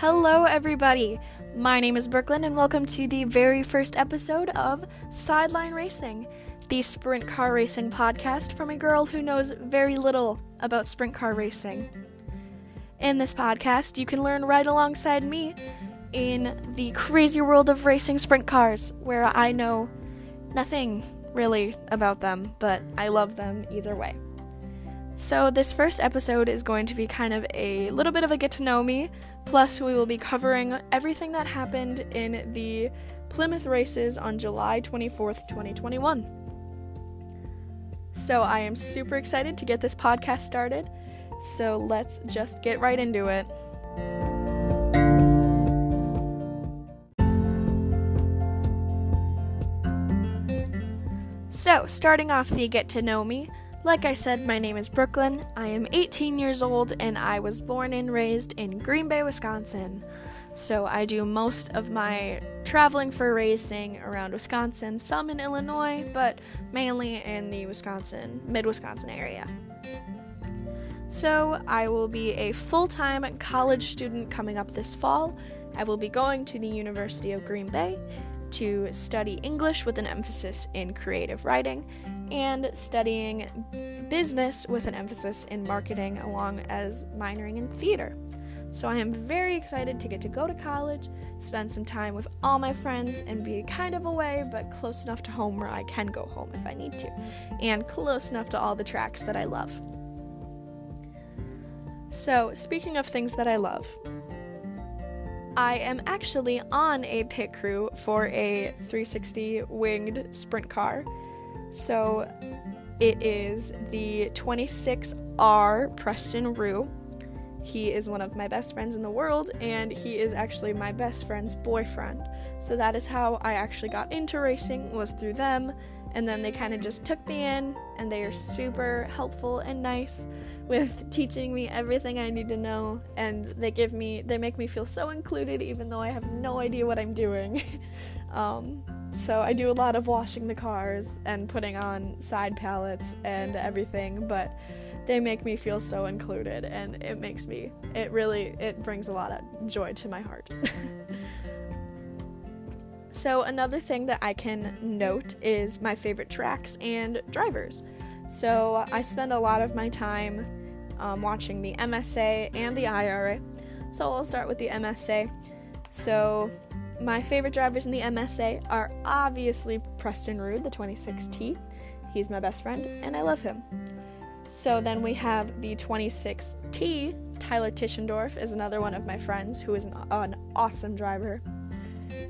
Hello, everybody. My name is Brooklyn, and welcome to the very first episode of Sideline Racing, the sprint car racing podcast from a girl who knows very little about sprint car racing. In this podcast, you can learn right alongside me in the crazy world of racing sprint cars, where I know nothing really about them, but I love them either way. So, this first episode is going to be kind of a little bit of a get to know me, plus, we will be covering everything that happened in the Plymouth races on July 24th, 2021. So, I am super excited to get this podcast started. So, let's just get right into it. So, starting off the get to know me, like I said, my name is Brooklyn. I am 18 years old and I was born and raised in Green Bay, Wisconsin. So I do most of my traveling for racing around Wisconsin, some in Illinois, but mainly in the Wisconsin, mid Wisconsin area. So I will be a full time college student coming up this fall. I will be going to the University of Green Bay to study English with an emphasis in creative writing and studying business with an emphasis in marketing, along as minoring in theater. So I am very excited to get to go to college, spend some time with all my friends, and be kind of away, but close enough to home where I can go home if I need to, and close enough to all the tracks that I love. So, speaking of things that I love, I am actually on a pit crew for a 360 winged sprint car. So it is the 26R Preston Rue. He is one of my best friends in the world, and he is actually my best friend's boyfriend. So that is how I actually got into racing was through them, and then they kind of just took me in, and they are super helpful and nice with teaching me everything I need to know and they give me they make me feel so included even though I have no idea what I'm doing. um, so I do a lot of washing the cars and putting on side palettes and everything, but they make me feel so included and it makes me it really it brings a lot of joy to my heart. so another thing that I can note is my favorite tracks and drivers. So I spend a lot of my time um, watching the MSA and the IRA. So I'll start with the MSA. So my favorite drivers in the MSA are obviously Preston Rue, the 26T. He's my best friend, and I love him. So then we have the 26T. Tyler Tischendorf is another one of my friends who is an, an awesome driver.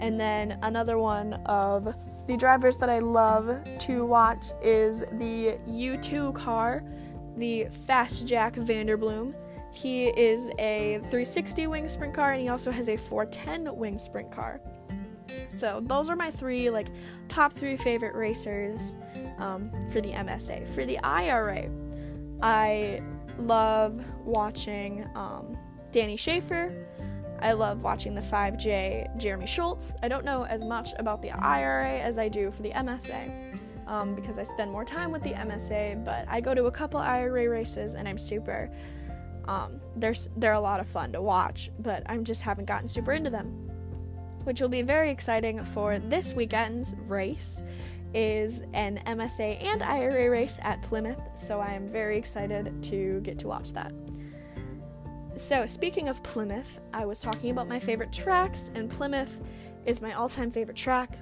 And then another one of the drivers that I love to watch is the U2 car the Fast Jack Vanderbloom. He is a 360 wing sprint car and he also has a 410 wing sprint car. So those are my three like top three favorite racers um, for the MSA. For the IRA, I love watching um, Danny Schlafer. I love watching the 5J Jeremy Schultz. I don't know as much about the IRA as I do for the MSA um, because I spend more time with the MSA, but I go to a couple IRA races and I'm super. Um, they're, they're a lot of fun to watch, but I just haven't gotten super into them. Which will be very exciting for this weekend's race is an MSA and IRA race at Plymouth, so I am very excited to get to watch that. So, speaking of Plymouth, I was talking about my favorite tracks, and Plymouth is my all time favorite track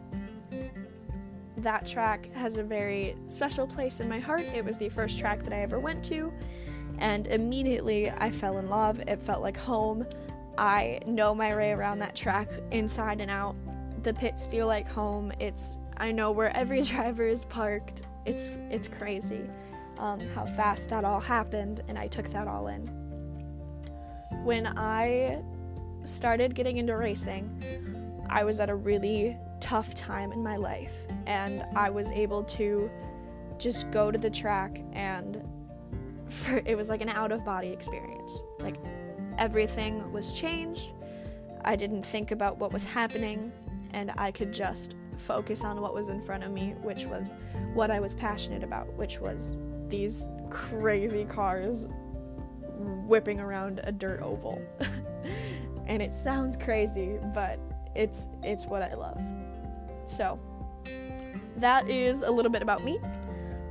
that track has a very special place in my heart. It was the first track that I ever went to, and immediately I fell in love. It felt like home. I know my way around that track inside and out. The pits feel like home. It's I know where every driver is parked. It's it's crazy um, how fast that all happened, and I took that all in. When I started getting into racing, I was at a really tough time in my life, and I was able to just go to the track and for, it was like an out of body experience. Like everything was changed. I didn't think about what was happening, and I could just focus on what was in front of me, which was what I was passionate about, which was these crazy cars whipping around a dirt oval. and it sounds crazy, but it's it's what I love. So, that is a little bit about me.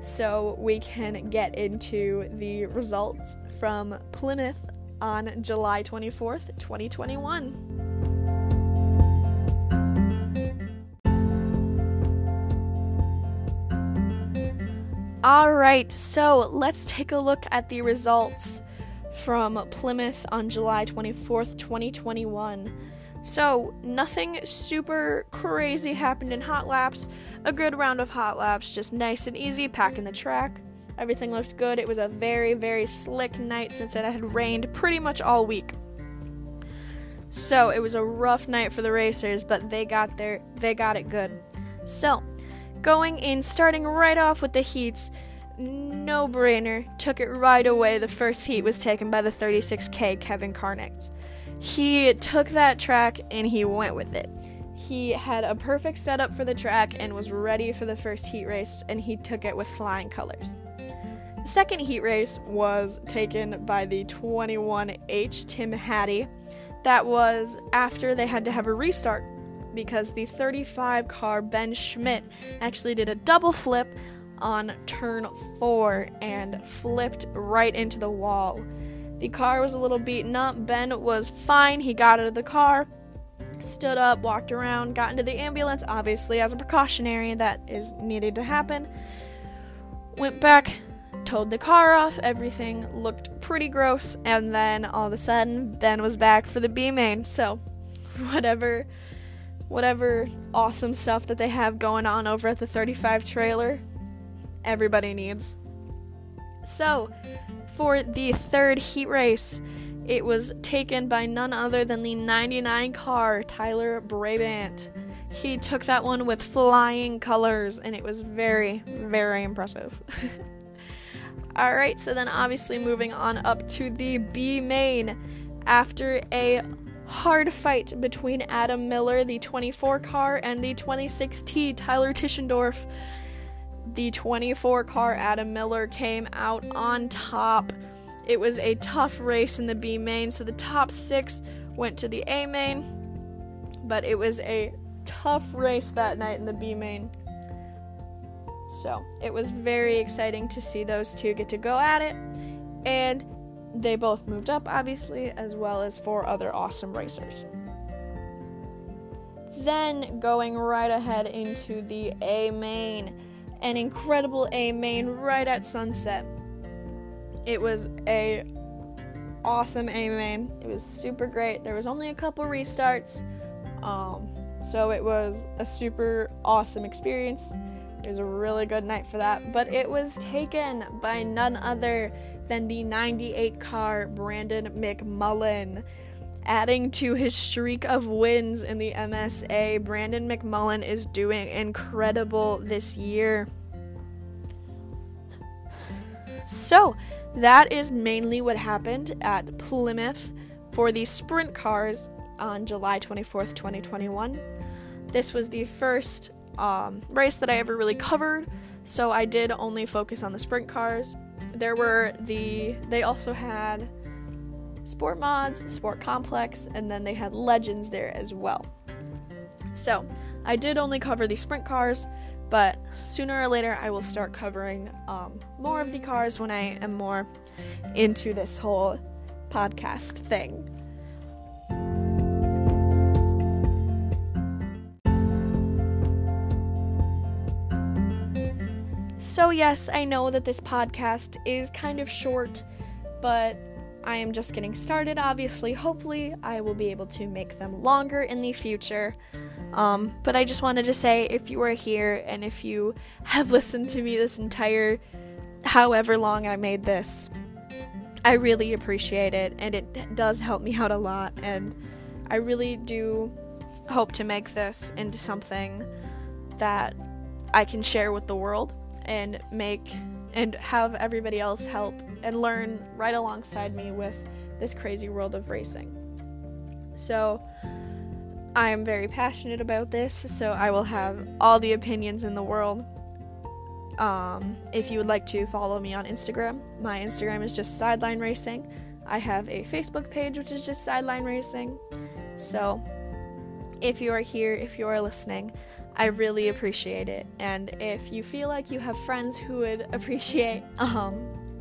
So, we can get into the results from Plymouth on July 24th, 2021. All right, so let's take a look at the results from Plymouth on July 24th, 2021. So, nothing super crazy happened in hot laps. A good round of hot laps, just nice and easy, packing the track. Everything looked good. It was a very, very slick night since it had rained pretty much all week. So, it was a rough night for the racers, but they got there, they got it good. So, going in, starting right off with the heats, no brainer, took it right away. The first heat was taken by the 36K Kevin Carnick. He took that track and he went with it. He had a perfect setup for the track and was ready for the first heat race, and he took it with flying colors. The second heat race was taken by the 21H Tim Hattie. That was after they had to have a restart because the 35 car Ben Schmidt actually did a double flip on turn 4 and flipped right into the wall. The car was a little beaten up. Ben was fine. He got out of the car, stood up, walked around, got into the ambulance, obviously, as a precautionary that is needed to happen. Went back, towed the car off. Everything looked pretty gross. And then all of a sudden, Ben was back for the B main. So, whatever. Whatever awesome stuff that they have going on over at the 35 trailer, everybody needs. So, for the third heat race, it was taken by none other than the 99 car, Tyler Brabant. He took that one with flying colors, and it was very, very impressive. Alright, so then obviously moving on up to the B main. After a hard fight between Adam Miller, the 24 car, and the 26T, Tyler Tischendorf, the 24 car Adam Miller came out on top. It was a tough race in the B main, so the top six went to the A main, but it was a tough race that night in the B main. So it was very exciting to see those two get to go at it, and they both moved up, obviously, as well as four other awesome racers. Then going right ahead into the A main an incredible A main right at sunset. It was a awesome A main. It was super great. There was only a couple restarts, um, so it was a super awesome experience. It was a really good night for that. But it was taken by none other than the 98 car Brandon McMullen. Adding to his streak of wins in the MSA, Brandon McMullen is doing incredible this year. So, that is mainly what happened at Plymouth for the sprint cars on July 24th, 2021. This was the first um, race that I ever really covered, so I did only focus on the sprint cars. There were the, they also had sport mods, sport compacts, and then they had legends there as well. So I did only cover the sprint cars, but sooner or later I will start covering um, more of the cars when I am more into this whole podcast thing. So, yes, I know that this podcast is kind of short, but I am just getting started, obviously. Hopefully, I will be able to make them longer in the future. Um, but I just wanted to say if you are here and if you have listened to me this entire however long I made this, I really appreciate it and it does help me out a lot. And I really do hope to make this into something that I can share with the world and make and have everybody else help and learn right alongside me with this crazy world of racing. So, I am very passionate about this, so I will have all the opinions in the world. Um, if you would like to follow me on Instagram, my Instagram is just Sideline Racing. I have a Facebook page, which is just Sideline Racing. So, if you are here, if you are listening, I really appreciate it. And if you feel like you have friends who would appreciate um,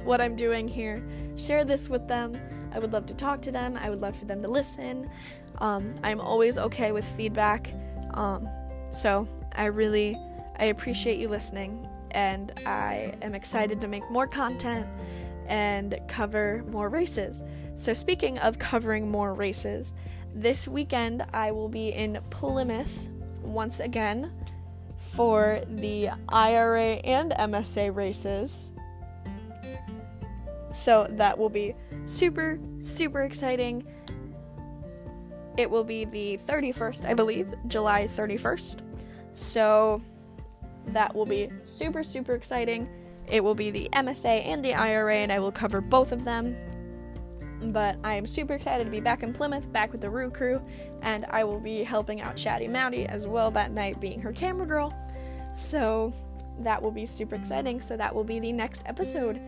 what I'm doing here, share this with them. I would love to talk to them. I would love for them to listen. Um, I'm always okay with feedback. Um, so I really I appreciate you listening, and I am excited to make more content and cover more races. So speaking of covering more races, this weekend I will be in Plymouth once again for the IRA and MSA races. So that will be super, super exciting. It will be the 31st, I believe, July 31st. So that will be super, super exciting. It will be the MSA and the IRA, and I will cover both of them. But I am super excited to be back in Plymouth, back with the Roo crew, and I will be helping out Chatty Mounty as well that night, being her camera girl. So that will be super exciting. So that will be the next episode.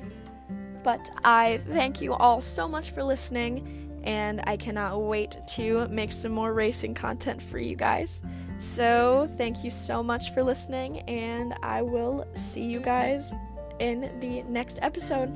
But I thank you all so much for listening, and I cannot wait to make some more racing content for you guys. So, thank you so much for listening, and I will see you guys in the next episode.